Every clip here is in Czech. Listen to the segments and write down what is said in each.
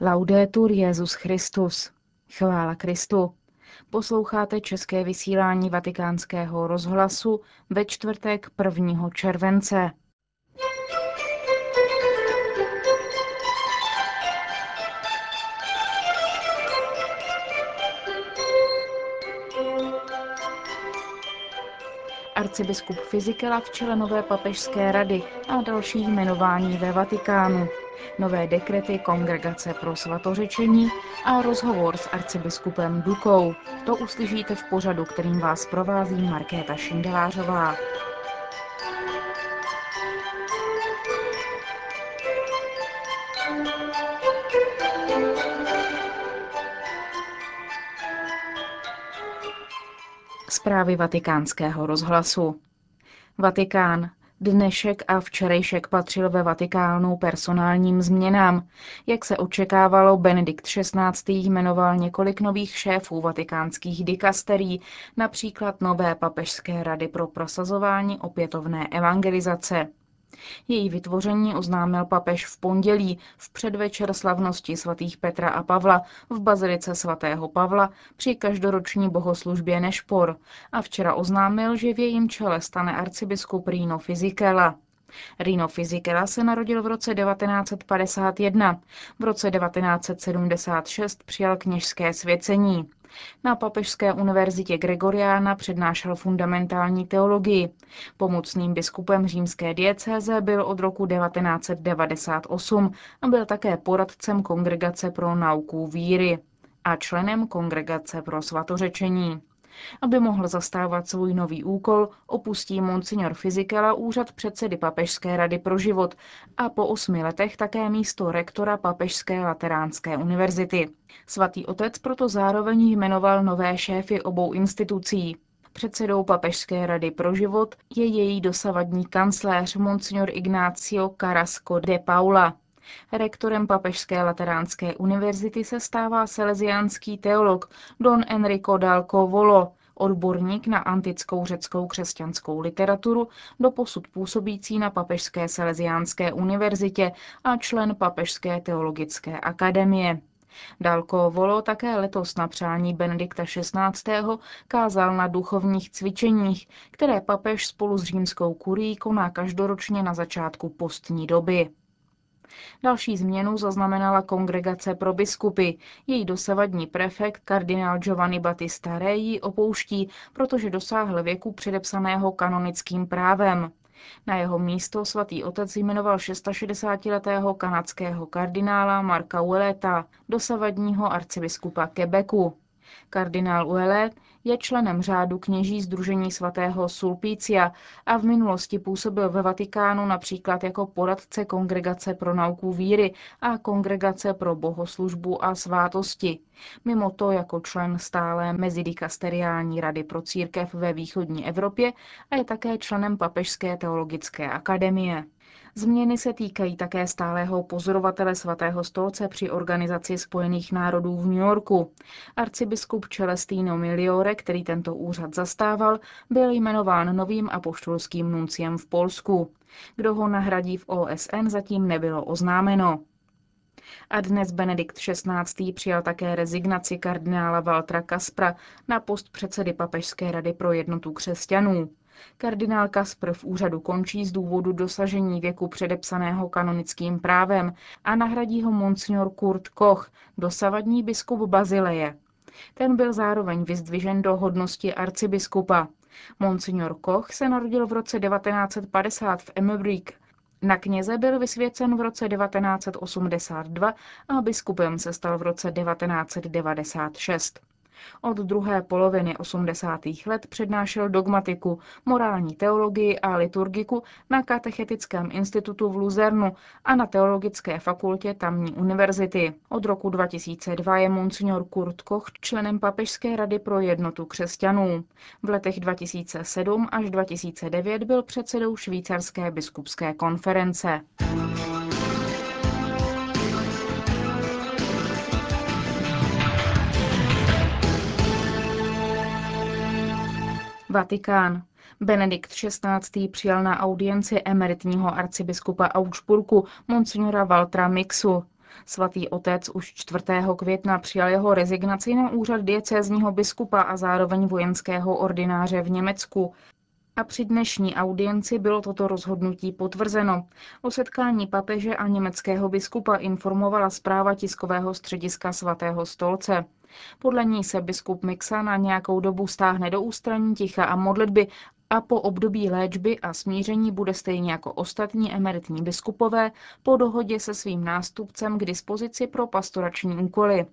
Laudetur Jezus Christus. Chvála Kristu. Posloucháte české vysílání Vatikánského rozhlasu ve čtvrtek 1. července. arcibiskup Fizikela v čele nové papežské rady a další jmenování ve Vatikánu, nové dekrety Kongregace pro svatořečení a rozhovor s arcibiskupem Dukou. To uslyšíte v pořadu, kterým vás provází Markéta Šindelářová. Zprávy vatikánského rozhlasu. Vatikán. Dnešek a včerejšek patřil ve Vatikánu personálním změnám. Jak se očekávalo, Benedikt XVI. jmenoval několik nových šéfů vatikánských dikasterí, například nové papežské rady pro prosazování opětovné evangelizace. Její vytvoření oznámil papež v pondělí v předvečer slavnosti svatých Petra a Pavla v bazilice svatého Pavla při každoroční bohoslužbě Nešpor a včera oznámil, že v jejím čele stane arcibiskup Rino Fizikela. Rino Fizikela se narodil v roce 1951. V roce 1976 přijal kněžské svěcení. Na Papežské univerzitě Gregoriana přednášel fundamentální teologii. Pomocným biskupem římské diecéze byl od roku 1998 a byl také poradcem Kongregace pro nauku víry a členem Kongregace pro svatořečení. Aby mohl zastávat svůj nový úkol, opustí monsignor Fizikela úřad předsedy Papežské rady pro život a po osmi letech také místo rektora Papežské lateránské univerzity. Svatý otec proto zároveň jmenoval nové šéfy obou institucí. Předsedou Papežské rady pro život je její dosavadní kancléř Monsignor Ignacio Carrasco de Paula. Rektorem Papežské lateránské univerzity se stává salesiánský teolog Don Enrico Dalco Volo, odborník na antickou řeckou křesťanskou literaturu, doposud působící na Papežské salesiánské univerzitě a člen Papežské teologické akademie. Dalko Volo také letos na přání Benedikta XVI. kázal na duchovních cvičeních, které papež spolu s římskou kurií koná každoročně na začátku postní doby. Další změnu zaznamenala kongregace pro biskupy. Její dosavadní prefekt kardinál Giovanni Battista Re opouští, protože dosáhl věku předepsaného kanonickým právem. Na jeho místo svatý otec jmenoval 660-letého kanadského kardinála Marka Ueleta, dosavadního arcibiskupa Quebecu. Kardinál Uelet je členem řádu kněží Združení svatého Sulpícia a v minulosti působil ve Vatikánu například jako poradce Kongregace pro nauku víry a Kongregace pro bohoslužbu a svátosti. Mimo to jako člen stále Mezidikasteriální rady pro církev ve východní Evropě a je také členem Papežské teologické akademie. Změny se týkají také stálého pozorovatele svatého stolce při Organizaci spojených národů v New Yorku. Arcibiskup Celestino Miliore, který tento úřad zastával, byl jmenován novým apoštolským nunciem v Polsku. Kdo ho nahradí v OSN, zatím nebylo oznámeno. A dnes Benedikt XVI. přijal také rezignaci kardinála Valtra Kaspra na post předsedy Papežské rady pro jednotu křesťanů. Kardinál Kasper v úřadu končí z důvodu dosažení věku předepsaného kanonickým právem a nahradí ho monsignor Kurt Koch, dosavadní biskup Bazileje. Ten byl zároveň vyzdvižen do hodnosti arcibiskupa. Monsignor Koch se narodil v roce 1950 v Emmerich. Na kněze byl vysvěcen v roce 1982 a biskupem se stal v roce 1996. Od druhé poloviny 80. let přednášel dogmatiku, morální teologii a liturgiku na Katechetickém institutu v Luzernu a na Teologické fakultě tamní univerzity. Od roku 2002 je monsignor Kurt Koch členem Papežské rady pro jednotu křesťanů. V letech 2007 až 2009 byl předsedou Švýcarské biskupské konference. Vatikán. Benedikt XVI. přijal na audienci emeritního arcibiskupa Augsburgu, monsignora Valtra Mixu. Svatý otec už 4. května přijal jeho rezignaci na úřad diecézního biskupa a zároveň vojenského ordináře v Německu. A při dnešní audienci bylo toto rozhodnutí potvrzeno. O setkání papeže a německého biskupa informovala zpráva tiskového střediska svatého stolce. Podle ní se biskup Mixa na nějakou dobu stáhne do ústraní ticha a modlitby a po období léčby a smíření bude stejně jako ostatní emeritní biskupové po dohodě se svým nástupcem k dispozici pro pastorační úkoly.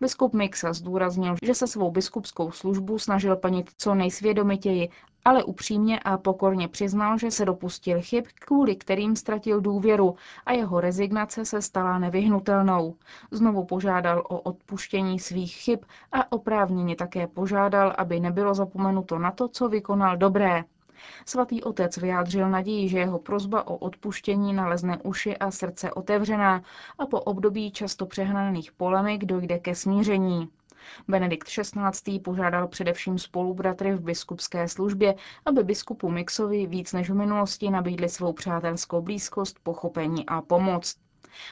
Biskup Mixa zdůraznil, že se svou biskupskou službu snažil plnit co nejsvědomitěji, ale upřímně a pokorně přiznal, že se dopustil chyb, kvůli kterým ztratil důvěru a jeho rezignace se stala nevyhnutelnou. Znovu požádal o odpuštění svých chyb a oprávněně také požádal, aby nebylo zapomenuto na to, co vykonal dobré. Svatý otec vyjádřil naději, že jeho prozba o odpuštění nalezne uši a srdce otevřená a po období často přehnaných polemik dojde ke smíření. Benedikt XVI. požádal především spolubratry v biskupské službě, aby biskupu Mixovi víc než v minulosti nabídli svou přátelskou blízkost, pochopení a pomoc.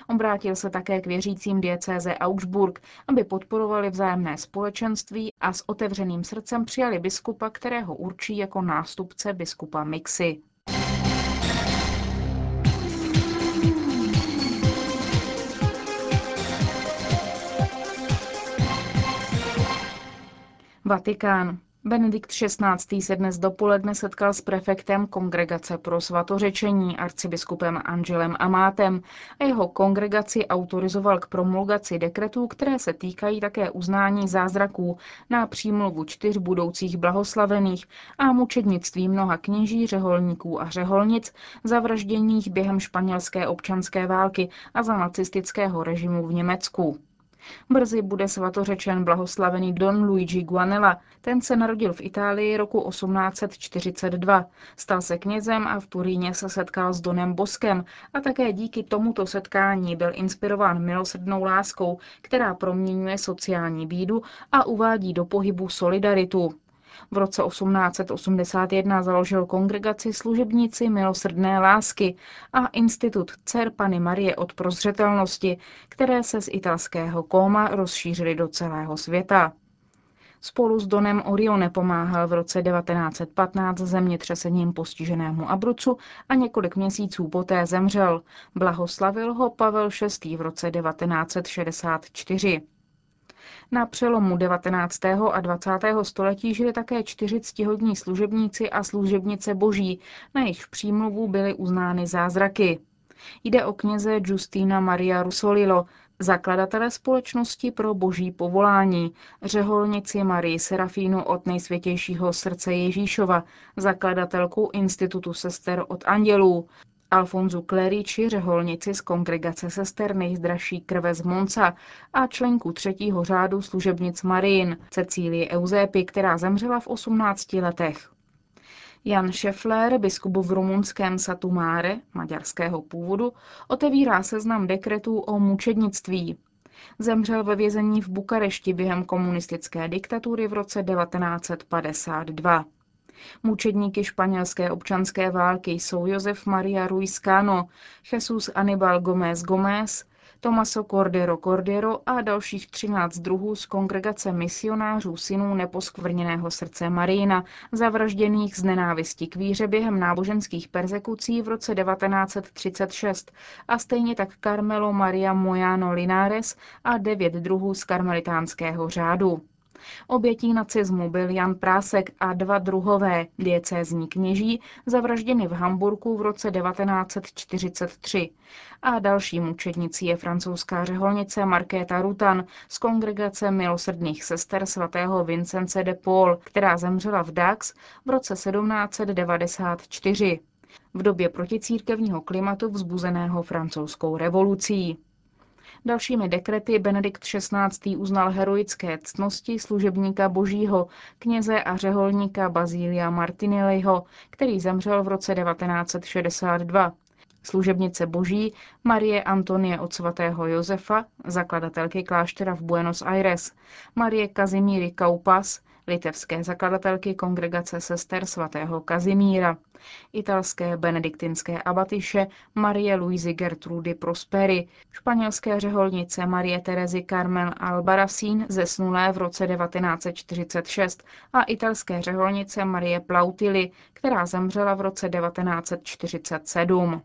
Obrátil se také k věřícím diecéze Augsburg, aby podporovali vzájemné společenství a s otevřeným srdcem přijali biskupa, kterého určí jako nástupce biskupa Mixy. Vatikán. Benedikt XVI. se dnes dopoledne setkal s prefektem Kongregace pro svatořečení arcibiskupem Angelem Amátem a jeho kongregaci autorizoval k promulgaci dekretů, které se týkají také uznání zázraků na přímluvu čtyř budoucích blahoslavených a mučednictví mnoha kněží, řeholníků a řeholnic zavražděných během španělské občanské války a za nacistického režimu v Německu. Brzy bude svatořečen blahoslavený Don Luigi Guanella. Ten se narodil v Itálii roku 1842. Stal se knězem a v Turíně se setkal s Donem Boskem a také díky tomuto setkání byl inspirován milosrdnou láskou, která proměňuje sociální bídu a uvádí do pohybu solidaritu. V roce 1881 založil kongregaci služebníci milosrdné lásky a institut Cer Pany Marie od prozřetelnosti, které se z italského kóma rozšířily do celého světa. Spolu s Donem Orione pomáhal v roce 1915 zemětřesením postiženému Abrucu a několik měsíců poté zemřel. Blahoslavil ho Pavel VI. v roce 1964. Na přelomu 19. a 20. století žili také čtyři ctihodní služebníci a služebnice boží, na jejich přímluvu byly uznány zázraky. Jde o kněze Justina Maria Rusolilo, zakladatele společnosti pro boží povolání, řeholnici Marii Serafínu od nejsvětějšího srdce Ježíšova, zakladatelku Institutu sester od andělů, Alfonzu Kleriči, řeholnici z kongregace sester nejzdražší krve z Monca a členku třetího řádu služebnic Marin, Cecílie Eusépy, která zemřela v 18 letech. Jan Šefler, biskup v rumunském Satumáre, maďarského původu, otevírá seznam dekretů o mučednictví. Zemřel ve vězení v Bukarešti během komunistické diktatury v roce 1952. Mučedníky španělské občanské války jsou Josef Maria Ruiz Cano, Jesus Anibal Gómez Gómez, Tomaso Cordero Cordero a dalších 13 druhů z kongregace misionářů synů neposkvrněného srdce Marína, zavražděných z nenávisti k víře během náboženských persekucí v roce 1936 a stejně tak Carmelo Maria Mojano Linares a devět druhů z karmelitánského řádu. Obětí nacismu byl Jan Prásek a dva druhové diecézní kněží zavražděni v Hamburku v roce 1943. A další mučednicí je francouzská řeholnice Markéta Rutan z kongregace milosrdných sester svatého Vincence de Paul, která zemřela v Dax v roce 1794 v době proticírkevního klimatu vzbuzeného francouzskou revolucí. Dalšími dekrety Benedikt XVI. uznal heroické ctnosti služebníka božího, kněze a řeholníka Bazília Martinelliho, který zemřel v roce 1962. Služebnice boží Marie Antonie od svatého Josefa, zakladatelky kláštera v Buenos Aires, Marie Kazimíry Kaupas, litevské zakladatelky kongregace sester svatého Kazimíra, italské benediktinské abatyše Marie Luisi Gertrudy Prosperi, španělské řeholnice Marie Terezy Carmen Albaracín zesnulé v roce 1946 a italské řeholnice Marie Plautili, která zemřela v roce 1947.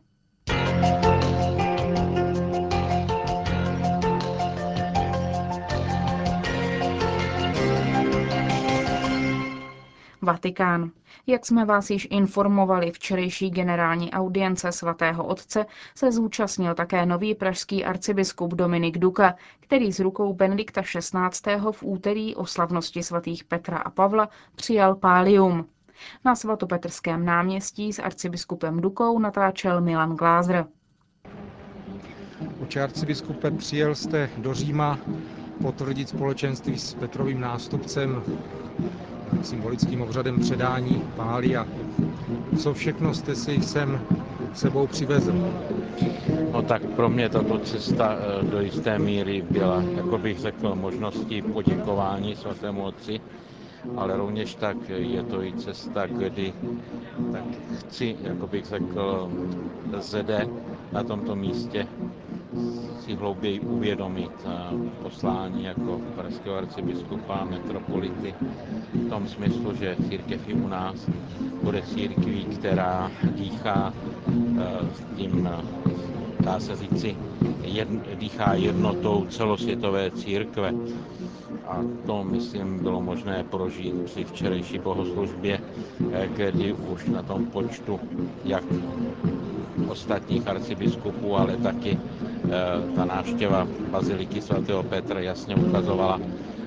Vatikán. Jak jsme vás již informovali, včerejší generální audience svatého otce se zúčastnil také nový pražský arcibiskup Dominik Duka, který z rukou Benedikta XVI. v úterý o slavnosti svatých Petra a Pavla přijal pálium. Na svatopetrském náměstí s arcibiskupem Dukou natáčel Milan Glázer. Oče arcibiskupe, přijel jste do Říma potvrdit společenství s Petrovým nástupcem symbolickým obřadem předání pály a co všechno jste si sem sebou přivezl? No tak pro mě tato cesta eh, do jisté míry byla, jako bych řekl, možností poděkování svatému otci, ale rovněž tak je to i cesta, kdy tak chci, jako bych řekl, zde na tomto místě si hlouběji uvědomit poslání jako pražského arcibiskupa, metropolity, v tom smyslu, že církev i u nás bude církví, která dýchá tím, dá se říci, jed, dýchá jednotou celosvětové církve. A to, myslím, bylo možné prožít při včerejší bohoslužbě, eh, kdy už na tom počtu jak ostatních arcibiskupů, ale taky eh, ta návštěva Baziliky svatého Petra jasně ukazovala,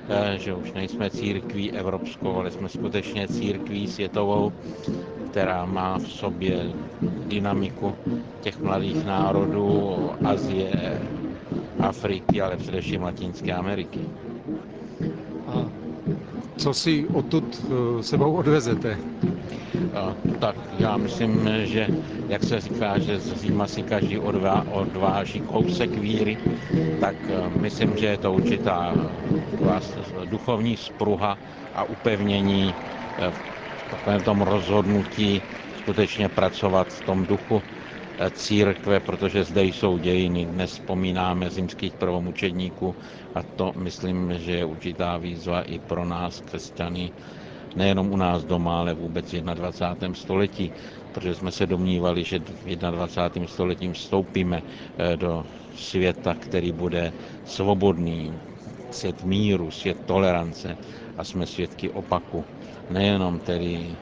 eh, že už nejsme církví evropskou, ale jsme skutečně církví světovou, která má v sobě dynamiku těch mladých národů Azie, Afriky, ale především Latinské Ameriky. A co si odtud eh, sebou odvezete? A, tak já myslím, že jak se říká, že z Říma si každý odvá, odváží kousek víry, tak eh, myslím, že je to určitá duchovní spruha a upevnění eh, v tom rozhodnutí skutečně pracovat v tom duchu církve, protože zde jsou dějiny. Dnes vzpomínáme zimských prvomučedníků a to myslím, že je určitá výzva i pro nás, křesťany, nejenom u nás doma, ale vůbec v 21. století, protože jsme se domnívali, že v 21. století vstoupíme eh, do světa, který bude svobodný, svět míru, svět tolerance a jsme svědky opaku. Nejenom tedy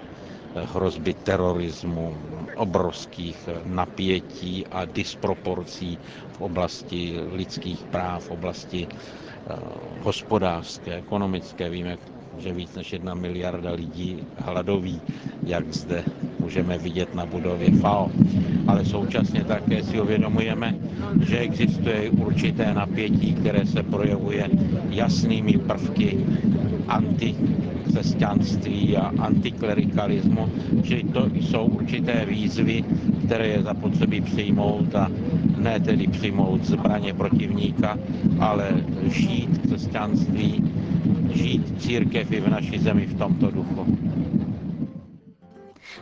hrozby terorismu, obrovských napětí a disproporcí v oblasti lidských práv, v oblasti eh, hospodářské, ekonomické. Víme, že víc než jedna miliarda lidí hladoví, jak zde můžeme vidět na budově FAO. Ale současně také si uvědomujeme, že existuje určité napětí, které se projevuje jasnými prvky antikřesťanství a antiklerikalismu, že to jsou určité výzvy, které je zapotřebí přijmout a ne tedy přijmout zbraně protivníka, ale žít křesťanství, žít církev i v naší zemi v tomto duchu.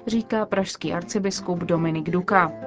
Říká pražský arcibiskup Dominik Duka.